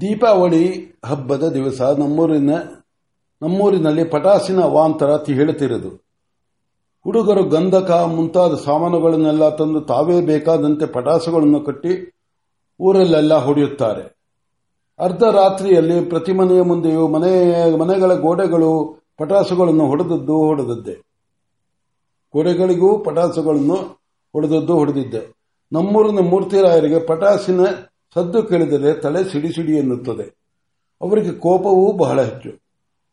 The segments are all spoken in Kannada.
ದೀಪಾವಳಿ ಹಬ್ಬದ ದಿವಸ ನಮ್ಮೂರಿನ, ನಮ್ಮೂರಿನಲ್ಲಿ ಪಟಾಸಿನ ಅವಾಂತರ ಹೇಳುತ್ತಿರೋದು ಹುಡುಗರು ಗಂಧಕ ಮುಂತಾದ ಸಾಮಾನುಗಳನ್ನೆಲ್ಲ ತಂದು ತಾವೇ ಬೇಕಾದಂತೆ ಪಟಾಸುಗಳನ್ನು ಕಟ್ಟಿ ಊರಲ್ಲೆಲ್ಲ ಹೊಡೆಯುತ್ತಾರೆ. ಅರ್ಧ ರಾತ್ರಿಯಲ್ಲಿ ಪ್ರತಿ ಮನೆಯ ಮುಂದೆಯೂ ಮನೆ, ಮನೆಗಳ ಗೋಡೆಗಳು ಪಟಾಸುಗಳನ್ನು ಹೊಡೆದದ್ದು ಹೊಡೆದದ್ದೇ. ಗೋಡೆಗಳಿಗೂ ಪಟಾಸುಗಳನ್ನು ಹೊಡೆದದ್ದು ಹೊಡೆದಿದ್ದೆ. ನಮ್ಮೂರಿನ ಮೂರ್ತಿರಾಯರಿಗೆ ಪಟಾಸಿನ ಸದ್ದು ಕೇಳಿದರೆ ತಲೆ ಸಿಡಿ ಸಿಡಿ ಎನ್ನುತ್ತದೆ. ಅವರಿಗೆ ಕೋಪವೂ ಬಹಳ ಹೆಚ್ಚು.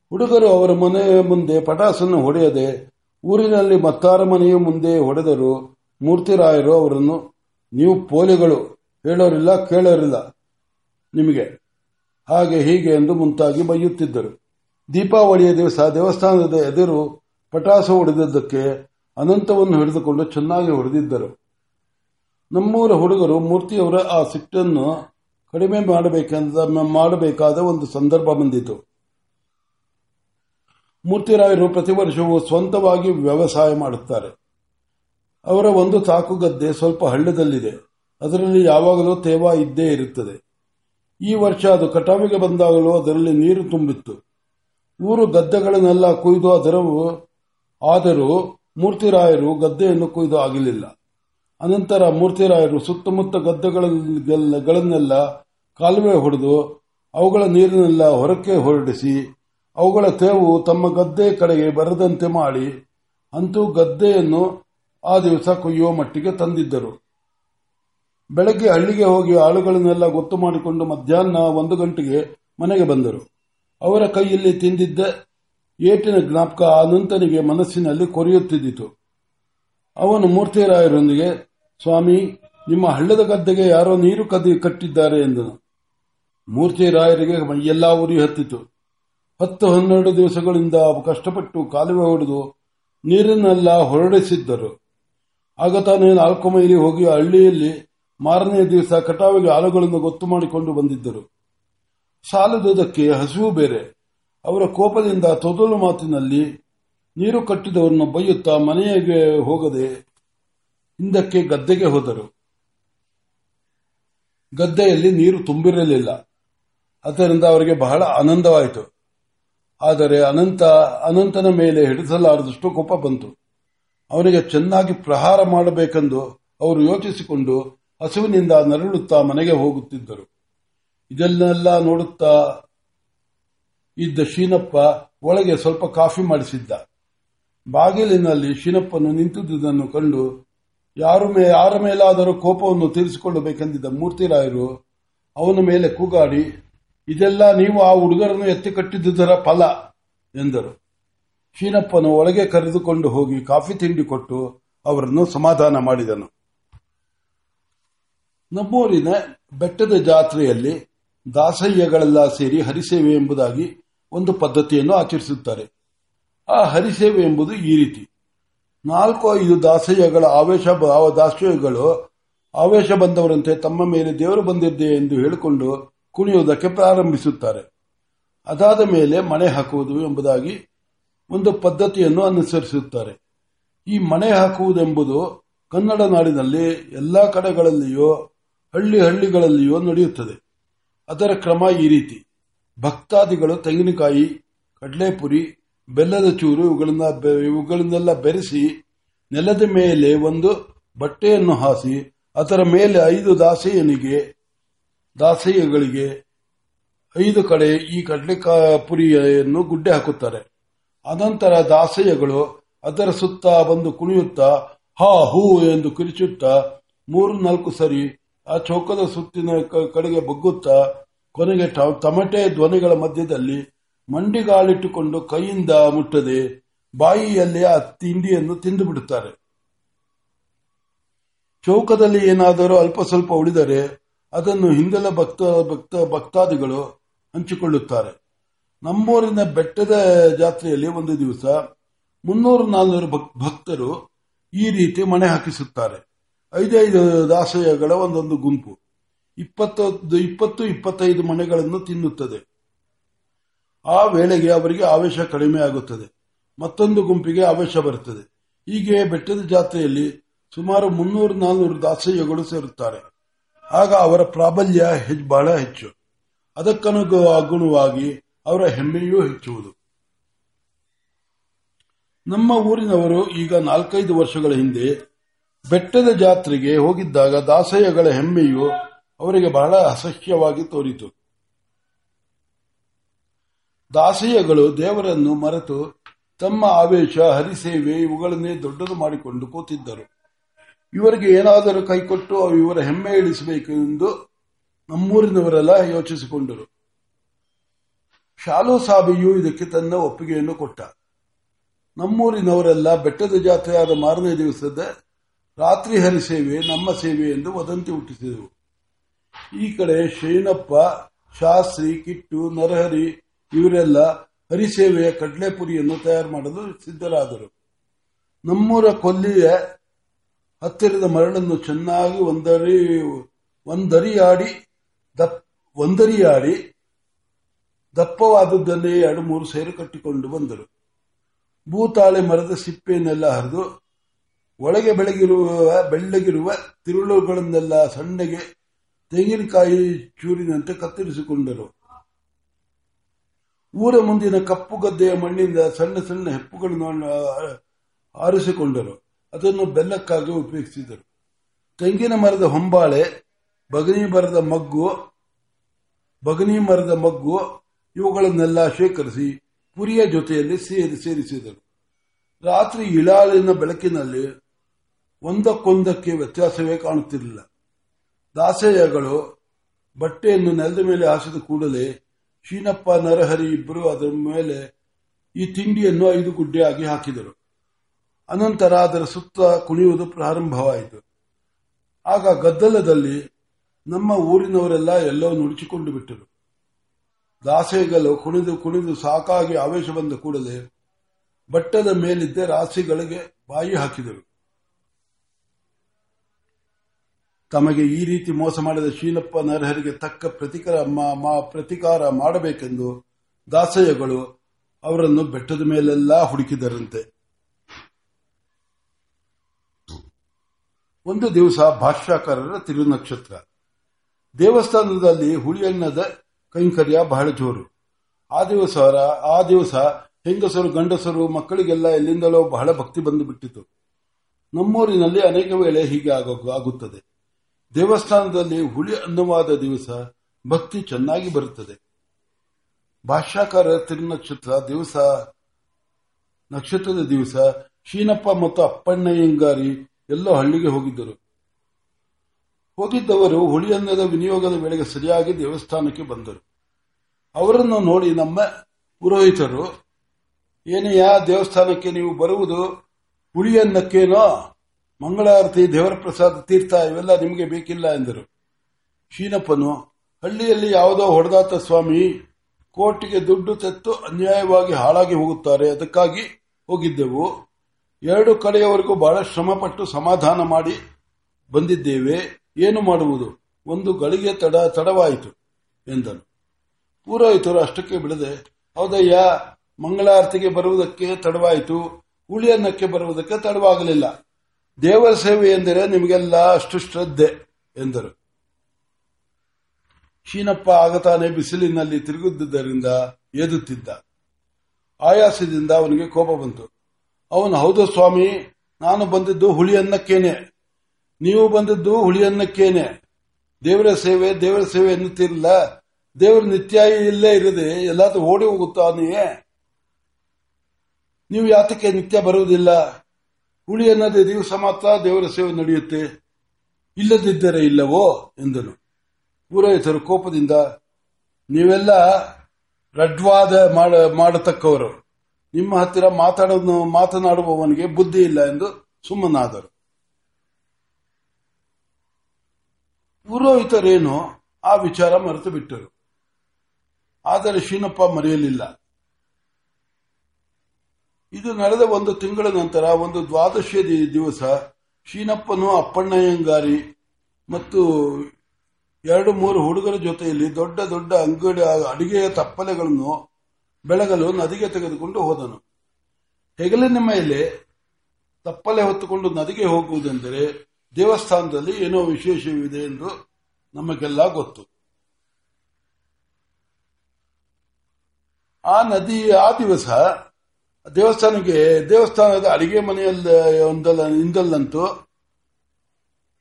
ಹುಡುಗರು ಅವರ ಮನೆಯ ಮುಂದೆ ಪಟಾಸನ್ನು ಹೊಡೆಯದೆ, ಊರಿನಲ್ಲಿ ಮತ್ತಾರ ಮನೆಯ ಮುಂದೆ ಹೊಡೆದರು ಮೂರ್ತಿರಾಯರು ಅವರನ್ನು, ನೀವು ಪೋಲಿಗಳು, ಹೇಳೋರಿಲ್ಲ, ಕೇಳೋರಿಲ್ಲ, ನಿಮಗೆ. ಹಾಗೆ ಹೀಗೆ ಎಂದು ಮುಂತಾಗಿ ಬೈಯುತ್ತಿದ್ದರು ದೀಪಾವಳಿಯ ದಿವಸ ದೇವಸ್ಥಾನದ ಎದುರು ಪಟಾಸು ಹೊಡೆದಿದ್ದಕ್ಕೆ ಅನಂತವನ್ನು ಹಿಡಿದುಕೊಂಡು ಚೆನ್ನಾಗಿ ಹೊಡೆದಿದ್ದರು. ನಮ್ಮೂರ ಹುಡುಗರು ಮೂರ್ತಿಯವರ ಆ ಸಿಟ್ಟನ್ನು ಕಡಿಮೆ ಮಾಡಬೇಕೆಂದ ಮಾಡಬೇಕಾದ ಒಂದು ಸಂದರ್ಭ ಬಂದಿತು. ಮೂರ್ತಿರಾಯರು ಪ್ರತಿ ವರ್ಷವೂ ಸ್ವಂತವಾಗಿ ವ್ಯವಸಾಯ ಮಾಡುತ್ತಾರೆ. ಅವರ ಒಂದು ಸಾಕು ಗದ್ದೆ ಸ್ವಲ್ಪ ಹಳ್ಳದಲ್ಲಿದೆ. ಅದರಲ್ಲಿ ಯಾವಾಗಲೂ ತೇವ ಇದ್ದೇ ಇರುತ್ತದೆ. ಈ ವರ್ಷ ಅದು ಕಟಾವಿಗೆ ಬಂದಾಗಲೂ ಅದರಲ್ಲಿ ನೀರು ತುಂಬಿತ್ತು. ಊರು ಗದ್ದೆಗಳನ್ನೆಲ್ಲ ಕೊಯ್ದು ಅದರ ಆದರೂ ಮೂರ್ತಿರಾಯರು ಗದ್ದೆಯನ್ನು ಕೊಯ್ದು ಆಗಲಿಲ್ಲ. ಅನಂತರ ಮೂರ್ತಿರಾಯರು ಸುತ್ತಮುತ್ತ ಗದ್ದೆಗಳನ್ನೆಲ್ಲ ಕಾಲುವೆ ಹೊಡೆದು ಅವುಗಳ ನೀರನ್ನೆಲ್ಲ ಹೊರಕ್ಕೆ ಹೊರಡಿಸಿ ಅವುಗಳ ತೇವು ತಮ್ಮ ಗದ್ದೆ ಕಡೆಗೆ ಬರದಂತೆ ಮಾಡಿ ಅಂತೂ ಗದ್ದೆಯನ್ನು ಆ ದಿವಸ ಕೊಯ್ಯುವ ಮಟ್ಟಿಗೆ ತಂದಿದ್ದರು. ಬೆಳಗ್ಗೆ ಹಳ್ಳಿಗೆ ಹೋಗಿ ಆಳುಗಳನ್ನೆಲ್ಲ ಗೊತ್ತು ಮಾಡಿಕೊಂಡು ಮಧ್ಯಾಹ್ನ ಒಂದು ಗಂಟೆಗೆ ಮನೆಗೆ ಬಂದರು. ಅವರ ಕೈಯಲ್ಲಿ ತಿಂದಿದ್ದ ಏಟಿನ ಜ್ಞಾಪಕ ಅನಂತನಿಗೆ ಮನಸ್ಸಿನಲ್ಲಿ ಕೊರೆಯುತ್ತಿದ್ದಿತು. ಅವನು ಮೂರ್ತಿರಾಯರೊಂದಿಗೆ ಸ್ವಾಮಿ, ನಿಮ್ಮ ಹಳ್ಳದ ಗದ್ದೆಗೆ ಯಾರೋ ನೀರು ಕದಿ ಕಟ್ಟಿದ್ದಾರೆ ಎಂದನು. ಮೂರ್ತಿ ರಾಯರಿಗೆ ಎಲ್ಲ ಉರಿ ಹತ್ತಿತು. ಹತ್ತು ಹನ್ನೆರಡು ದಿವಸಗಳಿಂದ ಕಷ್ಟಪಟ್ಟು ಕಾಲುವೆ ಹೊಡೆದು ನೀರನ್ನೆಲ್ಲ ಹೊರಡಿಸಿದ್ದರು. ಆಗ ತಾನೇ ನಾಲ್ಕು ಮೈಲಿ ಹೋಗಿ ಹಳ್ಳಿಯಲ್ಲಿ ಮಾರನೇ ದಿವಸ ಕಟಾವಿಗೆ ಆಳುಗಳನ್ನು ಗೊತ್ತು ಮಾಡಿಕೊಂಡು ಬಂದಿದ್ದರು. ಸಾಲದುದಕ್ಕೆ ಹಸಿವು ಬೇರೆ. ಅವರ ಕೋಪದಿಂದ ತೊದಲು ಮಾತಿನಲ್ಲಿ ನೀರು ಕಟ್ಟಿದವರನ್ನು ಬೈಯುತ್ತಾ ಮನೆಗೆ ಹೋಗದೆ ಹಿಂದಕ್ಕೆ ಗದ್ದೆಗೆ ಹೋದರು. ಗದ್ದೆಯಲ್ಲಿ ನೀರು ತುಂಬಿರಲಿಲ್ಲ. ಅದರಿಂದ ಅವರಿಗೆ ಬಹಳ ಆನಂದವಾಯಿತು. ಆದರೆ ಅನಂತ, ಅನಂತನ ಮೇಲೆ ಹಿಡಿಸಲಾರದಷ್ಟು ಕೋಪ ಬಂತು. ಅವನಿಗೆ ಚೆನ್ನಾಗಿ ಪ್ರಹಾರ ಮಾಡಬೇಕೆಂದು ಅವರು ಯೋಚಿಸಿಕೊಂಡು ಹಸುವಿನಿಂದ ನರಳುತ್ತಾ ಮನೆಗೆ ಹೋಗುತ್ತಿದ್ದರು. ಇದನ್ನೆಲ್ಲ ನೋಡುತ್ತಾ ಇದ್ದ ಶೀನಪ್ಪ ಒಳಗೆ ಸ್ವಲ್ಪ ಕಾಫಿ ಮಾಡಿಸಿದ್ದ. ಬಾಗಿಲಿನಲ್ಲಿ ಶೀನಪ್ಪನು ನಿಂತಿದ್ದುದನ್ನು ಕಂಡು ಯಾರ ಮೇ, ಯಾರ ಮೇಲಾದರೂ ಕೋಪವನ್ನು ತೀರಿಸಿಕೊಳ್ಳಬೇಕೆಂದಿದ್ದ ಮೂರ್ತಿರಾಯರು ಅವನ ಮೇಲೆ ಕೂಗಾಡಿ, ಇದೆಲ್ಲ ನೀವು ಆ ಹುಡುಗರನ್ನು ಎತ್ತಿ ಕಟ್ಟಿದ್ದುದರ ಫಲ ಎಂದರು. ಶೀನಪ್ಪನು ಒಳಗೆ ಕರೆದುಕೊಂಡು ಹೋಗಿ ಕಾಫಿ ತಿಂಡಿ ಕೊಟ್ಟು ಅವರನ್ನು ಸಮಾಧಾನ ಮಾಡಿದನು. ನಮ್ಮೂರಿನ ಬೆಟ್ಟದ ಜಾತ್ರೆಯಲ್ಲಿ ದಾಸಯ್ಯಗಳೆಲ್ಲ ಸೇರಿ ಹರಿಸೇವೆ ಎಂಬುದಾಗಿ ಒಂದು ಪದ್ಧತಿಯನ್ನು ಆಚರಿಸುತ್ತಾರೆ. ಆ ಹರಿಸೇವೆ ಎಂಬುದು ಈ ರೀತಿ. ನಾಲ್ಕು ಐದು ದಾಸಯ್ಯಗಳ ಆವೇಶ ದಾಸಯ್ಯಗಳು ಆವೇಶ ಬಂದವರಂತೆ ತಮ್ಮ ಮೇಲೆ ದೇವರು ಬಂದಿದ್ದೆ ಎಂದು ಹೇಳಿಕೊಂಡು ಕುಣಿಯುವುದಕ್ಕೆ ಪ್ರಾರಂಭಿಸುತ್ತಾರೆ. ಅದಾದ ಮೇಲೆ ಮಣೆ ಹಾಕುವುದು ಎಂಬುದಾಗಿ ಒಂದು ಪದ್ಧತಿಯನ್ನು ಅನುಸರಿಸುತ್ತಾರೆ. ಈ ಮಣೆ ಹಾಕುವುದೆಂಬುದು ಕನ್ನಡ ನಾಡಿನಲ್ಲಿ ಎಲ್ಲಾ ಕಡೆಗಳಲ್ಲಿಯೋ, ಹಳ್ಳಿ ಹಳ್ಳಿಗಳಲ್ಲಿಯೋ ನಡೆಯುತ್ತದೆ. ಅದರ ಕ್ರಮ ಈ ರೀತಿ. ಭಕ್ತಾದಿಗಳು ತೆಂಗಿನಕಾಯಿ, ಕಡಲೆಪುರಿ ಬೆಲ್ಲದ ಚೂರು ಇವುಗಳನ್ನ ಇವುಗಳನ್ನೆಲ್ಲ ಬೆರೆಸಿ ನೆಲದ ಮೇಲೆ ಒಂದು ಬಟ್ಟೆಯನ್ನು ಹಾಸಿ, ಅದರ ಮೇಲೆ ಐದು ದಾಸೆಯನಿಗೆ ದಾಸಯ್ಯಗಳಿಗೆ ಐದು ಕಡೆ ಈ ಕಡಲೆ ಪುರಿಯನ್ನು ಗುಡ್ಡೆ ಹಾಕುತ್ತಾರೆ. ಅನಂತರ ದಾಸಯ್ಯಗಳು ಅದರ ಸುತ್ತ ಬಂದು ಕುಣಿಯುತ್ತಾ, ಹಾ, ಹೂ ಎಂದು ಕಿರಿಚುತ್ತಾ, ಮೂರು ನಾಲ್ಕು ಸರಿ ಆ ಚೌಕದ ಸುತ್ತಿನ ಕಡೆಗೆ ಬಗ್ಗುತ್ತಾ, ಕೊನೆಗೆ ತಮಟೆ ಧ್ವನಿಗಳ ಮಧ್ಯದಲ್ಲಿ ಮಂಡಿಗಾಲಿಟ್ಟುಕೊಂಡು ಕೈಯಿಂದ ಮುಟ್ಟದೆ ಬಾಯಿಯಲ್ಲಿ ಆ ತಿಂಡಿಯನ್ನು ತಿಂದು ಬಿಡುತ್ತಾರೆ. ಚೌಕದಲ್ಲಿ ಏನಾದರೂ ಅಲ್ಪ ಸ್ವಲ್ಪ ಉಳಿದರೆ ಅದನ್ನು ಹಿಂದಲ ಭಕ್ತ ಭಕ್ತ, ಭಕ್ತಾದಿಗಳು ಹಂಚಿಕೊಳ್ಳುತ್ತಾರೆ. ನಮ್ಮೂರಿನ ಬೆಟ್ಟದ ಜಾತ್ರೆಯಲ್ಲಿ ಒಂದು ದಿವಸ ಮುನ್ನೂರು ನಾಲ್ನೂರು ಭಕ್ತರು ಈ ರೀತಿ ಮಣೆ ಹಾಕಿಸುತ್ತಾರೆ. ಐದೈದು ದಾಸಯಗಳ ಒಂದೊಂದು ಗುಂಪು. ಇಪ್ಪತ್ತೊಂದು, ಇಪ್ಪತ್ತು, ಇಪ್ಪತ್ತೈದು ಮನೆಗಳನ್ನು ತಿನ್ನುತ್ತದೆ. ಆ ವೇಳೆಗೆ ಅವರಿಗೆ ಆವೇಶ ಕಡಿಮೆ ಆಗುತ್ತದೆ. ಮತ್ತೊಂದು ಗುಂಪಿಗೆ ಆವೇಶ ಬರುತ್ತದೆ. ಹೀಗೆ ಬೆಟ್ಟದ ಜಾತ್ರೆಯಲ್ಲಿ ಸುಮಾರು ಮುನ್ನೂರು ನಾಲ್ನೂರು ದಾಸಯ್ಯಗಳು ಸೇರುತ್ತಾರೆ. ಆಗ ಅವರ ಪ್ರಾಬಲ್ಯ ಬಹಳ ಹೆಚ್ಚು. ಅದಕ್ಕನುಗುಣವಾಗಿ ಅವರ ಹೆಮ್ಮೆಯೂ ಹೆಚ್ಚುವುದು. ನಮ್ಮ ಊರಿನವರು ಈಗ ನಾಲ್ಕೈದು ವರ್ಷಗಳ ಹಿಂದೆ ಬೆಟ್ಟದ ಜಾತ್ರೆಗೆ ಹೋಗಿದ್ದಾಗ ದಾಸಯ್ಯಗಳ ಹೆಮ್ಮೆಯು ಅವರಿಗೆ ಬಹಳ ಅಸಹ್ಯವಾಗಿ ತೋರಿತು. ದಾಸಯ್ಯಗಳು ದೇವರನ್ನು ಮರೆತು ತಮ್ಮ ಆವೇಶ ಹರಿಸೇವೆ ಇವುಗಳನ್ನೇ ದೊಡ್ಡದು ಮಾಡಿಕೊಂಡು ಕೂತಿದ್ದರು. ಇವರಿಗೆ ಏನಾದರೂ ಕೈಕೊಟ್ಟು ಇವರ ಹೆಮ್ಮೆ ಇಳಿಸಬೇಕು ಎಂದು ನಮ್ಮೂರಿನವರೆಲ್ಲ ಯೋಚಿಸಿಕೊಂಡರು. ಶಾಲು ಸಾಬಿಯು ಇದಕ್ಕೆ ತನ್ನ ಒಪ್ಪಿಗೆಯನ್ನು ಕೊಟ್ಟ. ನಮ್ಮೂರಿನವರೆಲ್ಲ ಬೆಟ್ಟದ ಜಾತ್ರೆಯಾದ ಮಾರನೇ ದಿವಸದ ರಾತ್ರಿ ಹರಿ ಸೇವೆ ನಮ್ಮ ಸೇವೆ ಎಂದು ವದಂತಿ ಹುಟ್ಟಿಸಿದವು. ಈ ಕಡೆ ಶೇನಪ್ಪ, ಶಾಸ್ತ್ರಿ, ಕಿಟ್ಟು, ನರಹರಿ ಇವರೆಲ್ಲ ಹರಿಸೇವೆಯ ಕಡಲೆಪುರಿಯನ್ನು ತಯಾರು ಮಾಡಲು ಸಿದ್ಧರಾದರು. ನಮ್ಮೂರ ಕೊಲ್ಲಿಯ ಹತ್ತಿರದ ಮರಳನ್ನು ಚೆನ್ನಾಗಿ ಒಂದರಿ, ಒಂದರಿಯಾಡಿ ದಪ್ಪ ಒಂದರಿಯಾಡಿ ದಪ್ಪವಾದದ್ದನ್ನೇ ಎರಡು ಮೂರು ಸೇರು ಕಟ್ಟಿಕೊಂಡು ಬಂದರು. ಭೂತಾಳೆ ಮರದ ಸಿಪ್ಪೆಯನ್ನೆಲ್ಲ ಹರಿದು ಒಳಗೆ ಬೆಳಗಿರುವ, ಬೆಳ್ಳಗಿರುವ ತಿರುಳುಗಳನ್ನೆಲ್ಲ ಸಣ್ಣಗೆ ತೆಂಗಿನಕಾಯಿ ಚೂರಿನಂತೆ ಕತ್ತರಿಸಿಕೊಂಡರು. ಊರ ಮುಂದಿನ ಕಪ್ಪು ಗದ್ದೆಯ ಮಣ್ಣಿಂದ ಸಣ್ಣ ಸಣ್ಣ ಹೆಪ್ಪುಗಳನ್ನು ಆರಿಸಿಕೊಂಡರು. ಅದನ್ನು ಬೆಲ್ಲಕ್ಕಾಗಿ ಉಪಯೋಗಿಸಿದರು. ತೆಂಗಿನ ಮರದ ಹೊಂಬಾಳೆ ಬಗನಿ ಮರದ ಮಗ್ಗು ಬಗನಿ ಮರದ ಮಗ್ಗು, ಇವುಗಳನ್ನೆಲ್ಲ ಶೇಖರಿಸಿ ಪುರಿಯ ಜೊತೆಯಲ್ಲಿ ಸೇರಿ, ಸೇರಿಸಿದರು. ರಾತ್ರಿ ಇಳಾಲಿನ ಬೆಳಕಿನಲ್ಲಿ ಒಂದಕ್ಕೊಂದಕ್ಕೆ ವ್ಯತ್ಯಾಸವೇ ಕಾಣುತ್ತಿರಲಿಲ್ಲ. ದಾಸಯ್ಯಗಳು ಬಟ್ಟೆಯನ್ನು ನೆಲದ ಮೇಲೆ ಹಾಸಿದ ಕೂಡಲೇ ಶೀನಪ್ಪ ನರಹರಿ ಇಬ್ಬರು ಅದರ ಮೇಲೆ ಈ ತಿಂಡಿಯನ್ನು ಐದು ಗುಡ್ಡೆಯಾಗಿ ಹಾಕಿದರು. ಅನಂತರ ಅದರ ಸುತ್ತ ಕುಣಿಯುವುದು ಪ್ರಾರಂಭವಾಯಿತು. ಆಗ ಗದ್ದಲದಲ್ಲಿ ನಮ್ಮ ಊರಿನವರೆಲ್ಲ ಎಲ್ಲೋ ನುಡಿಚಿಕೊಂಡು ಬಿಟ್ಟರು. ದಾಸೆಗಳು ಕುಣಿದು ಕುಣಿದು ಸಾಕಾಗಿ ಆವೇಶ ಬಂದ ಕೂಡಲೇ ಬಟ್ಟದ ಮೇಲಿದ್ದ ರಾಸಿಗಳಿಗೆ ಬಾಯಿ ಹಾಕಿದರು. ತಮಗೆ ಈ ರೀತಿ ಮೋಸ ಮಾಡಿದ ಶೀಲಪ್ಪ ನರಹರಿಗೆ ತಕ್ಕ ಪ್ರತಿಕಾರ ಪ್ರತಿಕಾರ ಮಾಡಬೇಕೆಂದು ದಾಸಯ್ಯಗಳು ಅವರನ್ನು ಬೆಟ್ಟದ ಮೇಲೆಲ್ಲ ಹುಡುಕಿದರಂತೆ. ಒಂದು ದಿವಸ ಭಾಷ್ಯಕಾರರ ತಿರುನಕ್ಷತ್ರ. ದೇವಸ್ಥಾನದಲ್ಲಿ ಹುಳಿಯಣ್ಣದ ಕೈಂಕರ್ಯ ಬಹಳ ಜೋರು. ಆ ದಿವಸ ಆ ದಿವಸ ಹೆಂಗಸರು, ಗಂಡಸರು, ಮಕ್ಕಳಿಗೆಲ್ಲ ಎಲ್ಲಿಂದಲೋ ಬಹಳ ಭಕ್ತಿ ಬಂದು ಬಿಟ್ಟಿತು ನಮ್ಮೂರಿನಲ್ಲಿ ಅನೇಕ ವೇಳೆ ಹೀಗೆ ಆಗುತ್ತದೆ. ದೇವಸ್ಥಾನದಲ್ಲಿ ಹುಳಿ ಅನ್ನವಾದ ದಿವಸ ಭಕ್ತಿ ಚೆನ್ನಾಗಿ ಬರುತ್ತದೆ. ಭಾಷ್ಯಾಕಾರ ತಿರುನಕ್ಷತ್ರ ದಿವಸ, ನಕ್ಷತ್ರದ ದಿವಸ, ಶೀನಪ್ಪ ಮತ್ತು ಅಪ್ಪಣ್ಣಯ್ಯಂಗಾರಿ ಎಲ್ಲ ಹಳ್ಳಿಗೆ ಹೋಗಿದ್ದರು. ಹೋಗಿದ್ದವರು ಹುಳಿಯನ್ನದ ವಿನಿಯೋಗದ ವೇಳೆಗೆ ಸರಿಯಾಗಿ ದೇವಸ್ಥಾನಕ್ಕೆ ಬಂದರು. ಅವರನ್ನು ನೋಡಿ ನಮ್ಮ ಪುರೋಹಿತರು, ಏನೆಯಾ ದೇವಸ್ಥಾನಕ್ಕೆ ನೀವು ಬರುವುದು? ಹುಳಿಯನ್ನಕ್ಕೇನೋ ಮಂಗಳಾರತಿ ದೇವರ ಪ್ರಸಾದ ತೀರ್ಥ ಇವೆಲ್ಲ ನಿಮಗೆ ಬೇಕಿಲ್ಲ ಎಂದರು. ಶೀನಪ್ಪನು, ಹಳ್ಳಿಯಲ್ಲಿ ಯಾವುದೋ ಹೊಡೆದಾತ ಸ್ವಾಮಿ, ಕೋರ್ಟಿಗೆ ದುಡ್ಡು ತೆತ್ತು ಅನ್ಯಾಯವಾಗಿ ಹಾಳಾಗಿ ಹೋಗುತ್ತಾರೆ, ಅದಕ್ಕಾಗಿ ಹೋಗಿದ್ದೆವು. ಎರಡು ಕಡೆಯವರೆಗೂ ಬಹಳ ಶ್ರಮಪಟ್ಟು ಸಮಾಧಾನ ಮಾಡಿ ಬಂದಿದ್ದೇವೆ, ಏನು ಮಾಡುವುದು? ಒಂದು ಗಳಿಗೆ ತಡ, ತಡವಾಯಿತು ಎಂದನು. ಪೂರೋಹಿತರು ಅಷ್ಟಕ್ಕೆ ಬಿಡದೆ, ಹೌದಯ್ಯ, ಮಂಗಳಾರತಿಗೆ ಬರುವುದಕ್ಕೆ ತಡವಾಯಿತು, ಹುಳಿಯನ್ನಕ್ಕೆ ಬರುವುದಕ್ಕೆ ತಡವಾಗಲಿಲ್ಲ. ದೇವರ ಸೇವೆ ಎಂದರೆ ನಿಮಗೆಲ್ಲ ಅಷ್ಟು ಶ್ರದ್ಧೆ ಎಂದರು. ಶೀನಪ್ಪ ಆಗತಾನೆ ಬಿಸಿಲಿನಲ್ಲಿ ತಿರುಗುದ್ದರಿಂದ ಏದುತ್ತಿದ್ದ. ಆಯಾಸದಿಂದ ಅವನಿಗೆ ಕೋಪ ಬಂತು. ಅವನು, ಹೌದು ಸ್ವಾಮಿ, ನಾನು ಬಂದಿದ್ದು ಹುಳಿಯನ್ನಕ್ಕೇನೆ ನೀವು ಬಂದಿದ್ದು ಹುಳಿಯನ್ನಕ್ಕೇನೆ ದೇವರ ಸೇವೆ ದೇವರ ಸೇವೆ ಎನ್ನುತ್ತಿರಲಿಲ್ಲ ದೇವರ ನಿತ್ಯ ಇಲ್ಲೇ ಇರದೆ ಎಲ್ಲಾದ್ರೂ ಓಡಿ ಹೋಗುತ್ತಾನೆಯೇ? ನೀವು ಯಾತಕ್ಕೆ ನಿತ್ಯ ಬರುವುದಿಲ್ಲ? ಹುಳಿ ಅನ್ನದೇ ದಿವಸ ಮಾತ್ರ ದೇವರ ಸೇವೆ ನಡೆಯುತ್ತೆ. ಇಲ್ಲದಿದ್ದರೆ ಇಲ್ಲವೋ ಎಂದನು. ಪುರೋಹಿತರು ಕೋಪದಿಂದ, ನೀವೆಲ್ಲ ರಡ್ವಾದ ಮಾಡತಕ್ಕವರು. ನಿಮ್ಮ ಹತ್ತಿರ ಮಾತಾಡೋದು ಮಾತನಾಡುವವನಿಗೆ ಬುದ್ಧಿ ಇಲ್ಲ ಎಂದು ಸುಮ್ಮನಾದರು. ಪುರೋಹಿತರೇನು ಆ ವಿಚಾರ ಮರೆತು ಬಿಟ್ಟರು ಆದರೆ ಶೀನಪ್ಪ ಮರೆಯಲಿಲ್ಲ. ಇದು ನಡೆದ ಒಂದು ತಿಂಗಳ ನಂತರ ಒಂದು ದ್ವಾದಶಿ ದಿವಸ ಶೀನಪ್ಪನು ಅಪ್ಪಣ್ಣಯ್ಯಂಗಾರಿ ಮತ್ತು ಎರಡು ಮೂರು ಹುಡುಗರ ಜೊತೆಯಲ್ಲಿ ದೊಡ್ಡ ದೊಡ್ಡ ಅಂಗಡಿ, ಅಡಿಗೆಯ ತಪ್ಪಲೆಗಳನ್ನು ಬೆಳಗಲು ನದಿಗೆ ತೆಗೆದುಕೊಂಡು ಹೋದನು. ಹೆಗಲಿನ ಮೇಲೆ ತಪ್ಪಲೆ ಹೊತ್ತುಕೊಂಡು ನದಿಗೆ ಹೋಗುವುದೆಂದರೆ ದೇವಸ್ಥಾನದಲ್ಲಿ ಏನೋ ವಿಶೇಷವಿದೆ ಎಂದು ನಮಗೆಲ್ಲ ಗೊತ್ತು. ಆ ನದಿ, ಆ ದಿವಸ ದೇವಸ್ಥಾನಕ್ಕೆ, ದೇವಸ್ಥಾನದ ಅಡಿಗೆ ಮನೆಯಲ್ಲಿ ಒಂದಲ್ಲ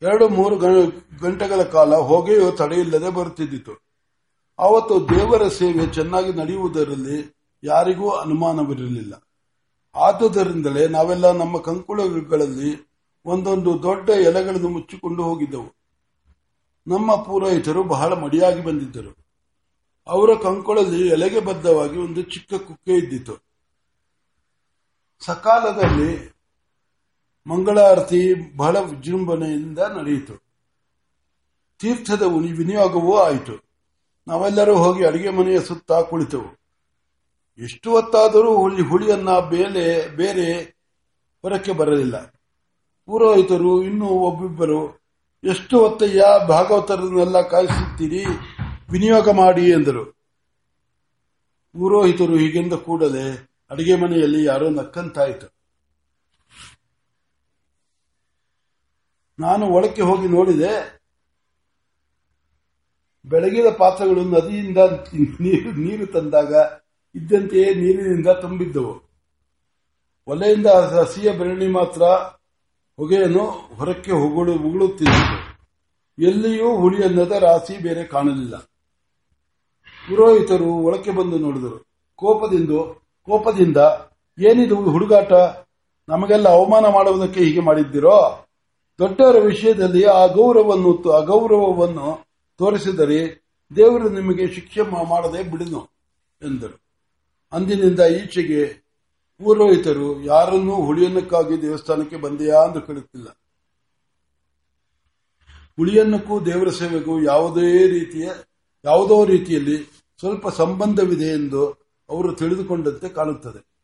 ಎರಡು, ಮೂರು ಗಂಟೆಗಳ ಕಾಲ ಹೊಗೆಯು ತಡೆಯಿಲ್ಲದೆ ಬರುತ್ತಿದ್ದಿತು. ಆವತ್ತು ದೇವರ ಸೇವೆ ಚೆನ್ನಾಗಿ ನಡೆಯುವುದರಲ್ಲಿ ಯಾರಿಗೂ ಅನುಮಾನವಿರಲಿಲ್ಲ. ಆದುದರಿಂದಲೇ ನಾವೆಲ್ಲ ನಮ್ಮ ಕಂಕುಳಗಳಲ್ಲಿ ಒಂದೊಂದು ದೊಡ್ಡ ಎಲೆಗಳನ್ನು ಮುಚ್ಚಿಕೊಂಡು ಹೋಗಿದ್ದೆವು. ನಮ್ಮ ಪೂರೋಹಿತರು ಬಹಳ ಮಡಿಯಾಗಿ ಬಂದಿದ್ದರು. ಅವರ ಕಂಕುಳಲ್ಲಿ ಎಲೆಗೆ ಬದ್ಧವಾಗಿ ಒಂದು ಚಿಕ್ಕ ಕುಕ್ಕೆ ಇದ್ದಿತು. ಸಕಾಲದಲ್ಲಿ ಮಂಗಳಾರತಿ ಬಹಳ ವಿಜೃಂಭಣೆಯಿಂದ ನಡೆಯಿತು. ತೀರ್ಥದ ವಿನಿಯೋಗವೂ ಆಯಿತು. ನಾವೆಲ್ಲರೂ ಹೋಗಿ ಅಡಿಗೆ ಮನೆಯ ಸುತ್ತ ಕುಳಿತೆವು. ಎಷ್ಟು ಹೊತ್ತಾದರೂ ಹುಳಿ ಹುಳಿಯನ್ನ ಬೇಲೆ, ಬೇರೆ ಹೊರಕ್ಕೆ ಬರಲಿಲ್ಲ. ಪುರೋಹಿತರು, ಇನ್ನೂ ಒಬ್ಬಿಬ್ಬರು, ಎಷ್ಟು ಹೊತ್ತಯ್ಯ, ಭಾಗವತರನ್ನೆಲ್ಲ ಕಾಯಿಸುತ್ತೀರಿ? ವಿನಿಯೋಗ ಮಾಡಿ ಎಂದರು. ಪುರೋಹಿತರು ಹೀಗೆಂದ ಕೂಡಲೇ ಅಡಿಗೆ ಮನೆಯಲ್ಲಿ ಯಾರೋ ನಕ್ಕಂತಾಯಿತು. ನಾನು ಒಳಕ್ಕೆ ಹೋಗಿ ನೋಡಿದೆ, ಬೆಳಗಿದ ಪಾತ್ರಗಳು ನದಿಯಿಂದ ನೀರು ನೀರು ತಂದಾಗ ಇದ್ದಂತೆಯೇ ನೀರಿನಿಂದ ತುಂಬಿದ್ದವು. ಒಲೆಯಿಂದ ಹಸಿಯ ಬೆರಣಿ ಮಾತ್ರ ಹೊಗೆಯನ್ನು ಹೊರಕ್ಕೆ ಉಗುಳು ಉಗುಳುತ್ತಿದ್ದವು ಎಲ್ಲಿಯೂ ಹುಳಿಯನ್ನದ ರಾಶಿ ಬೇರೆ ಕಾಣಲಿಲ್ಲ. ಪುರೋಹಿತರು ಒಳಕ್ಕೆ ಬಂದು ನೋಡಿದರು. ಕೋಪದಿಂದ ಕೋಪದಿಂದ ಏನಿದು ಹುಡುಗಾಟ, ನಮಗೆಲ್ಲ ಅವಮಾನ ಮಾಡುವುದಕ್ಕೆ ಹೀಗೆ ಮಾಡಿದ್ದೀರೋ? ದೊಡ್ಡವರ ವಿಷಯದಲ್ಲಿ ಆ ಗೌರವವನ್ನು ಅಗೌರವವನ್ನು ತೋರಿಸಿದರೆ ದೇವರು ನಿಮಗೆ ಶಿಕ್ಷೆ ಮಾಡದೆ ಬಿಡನು, ಎಂದರು. ಅಂದಿನಿಂದ ಈಚೆಗೆ ಪುರೋಹಿತರು, ಯಾರನ್ನೂ ಹುಳಿಯನ್ನಕ್ಕಾಗಿ ದೇವಸ್ಥಾನಕ್ಕೆ ಬಂದೆಯಾ? ಎಂದು ಕೇಳುತ್ತಿಲ್ಲ. ಹುಳಿಯನ್ನಕ್ಕೂ ದೇವರ ಸೇವೆಗೂ ಯಾವುದೇ ರೀತಿಯ, ಯಾವುದೋ ರೀತಿಯಲ್ಲಿ ಸ್ವಲ್ಪ ಸಂಬಂಧವಿದೆ ಎಂದು ಅವರು ತಿಳಿದುಕೊಂಡಂತೆ ಕಾಣುತ್ತದೆ.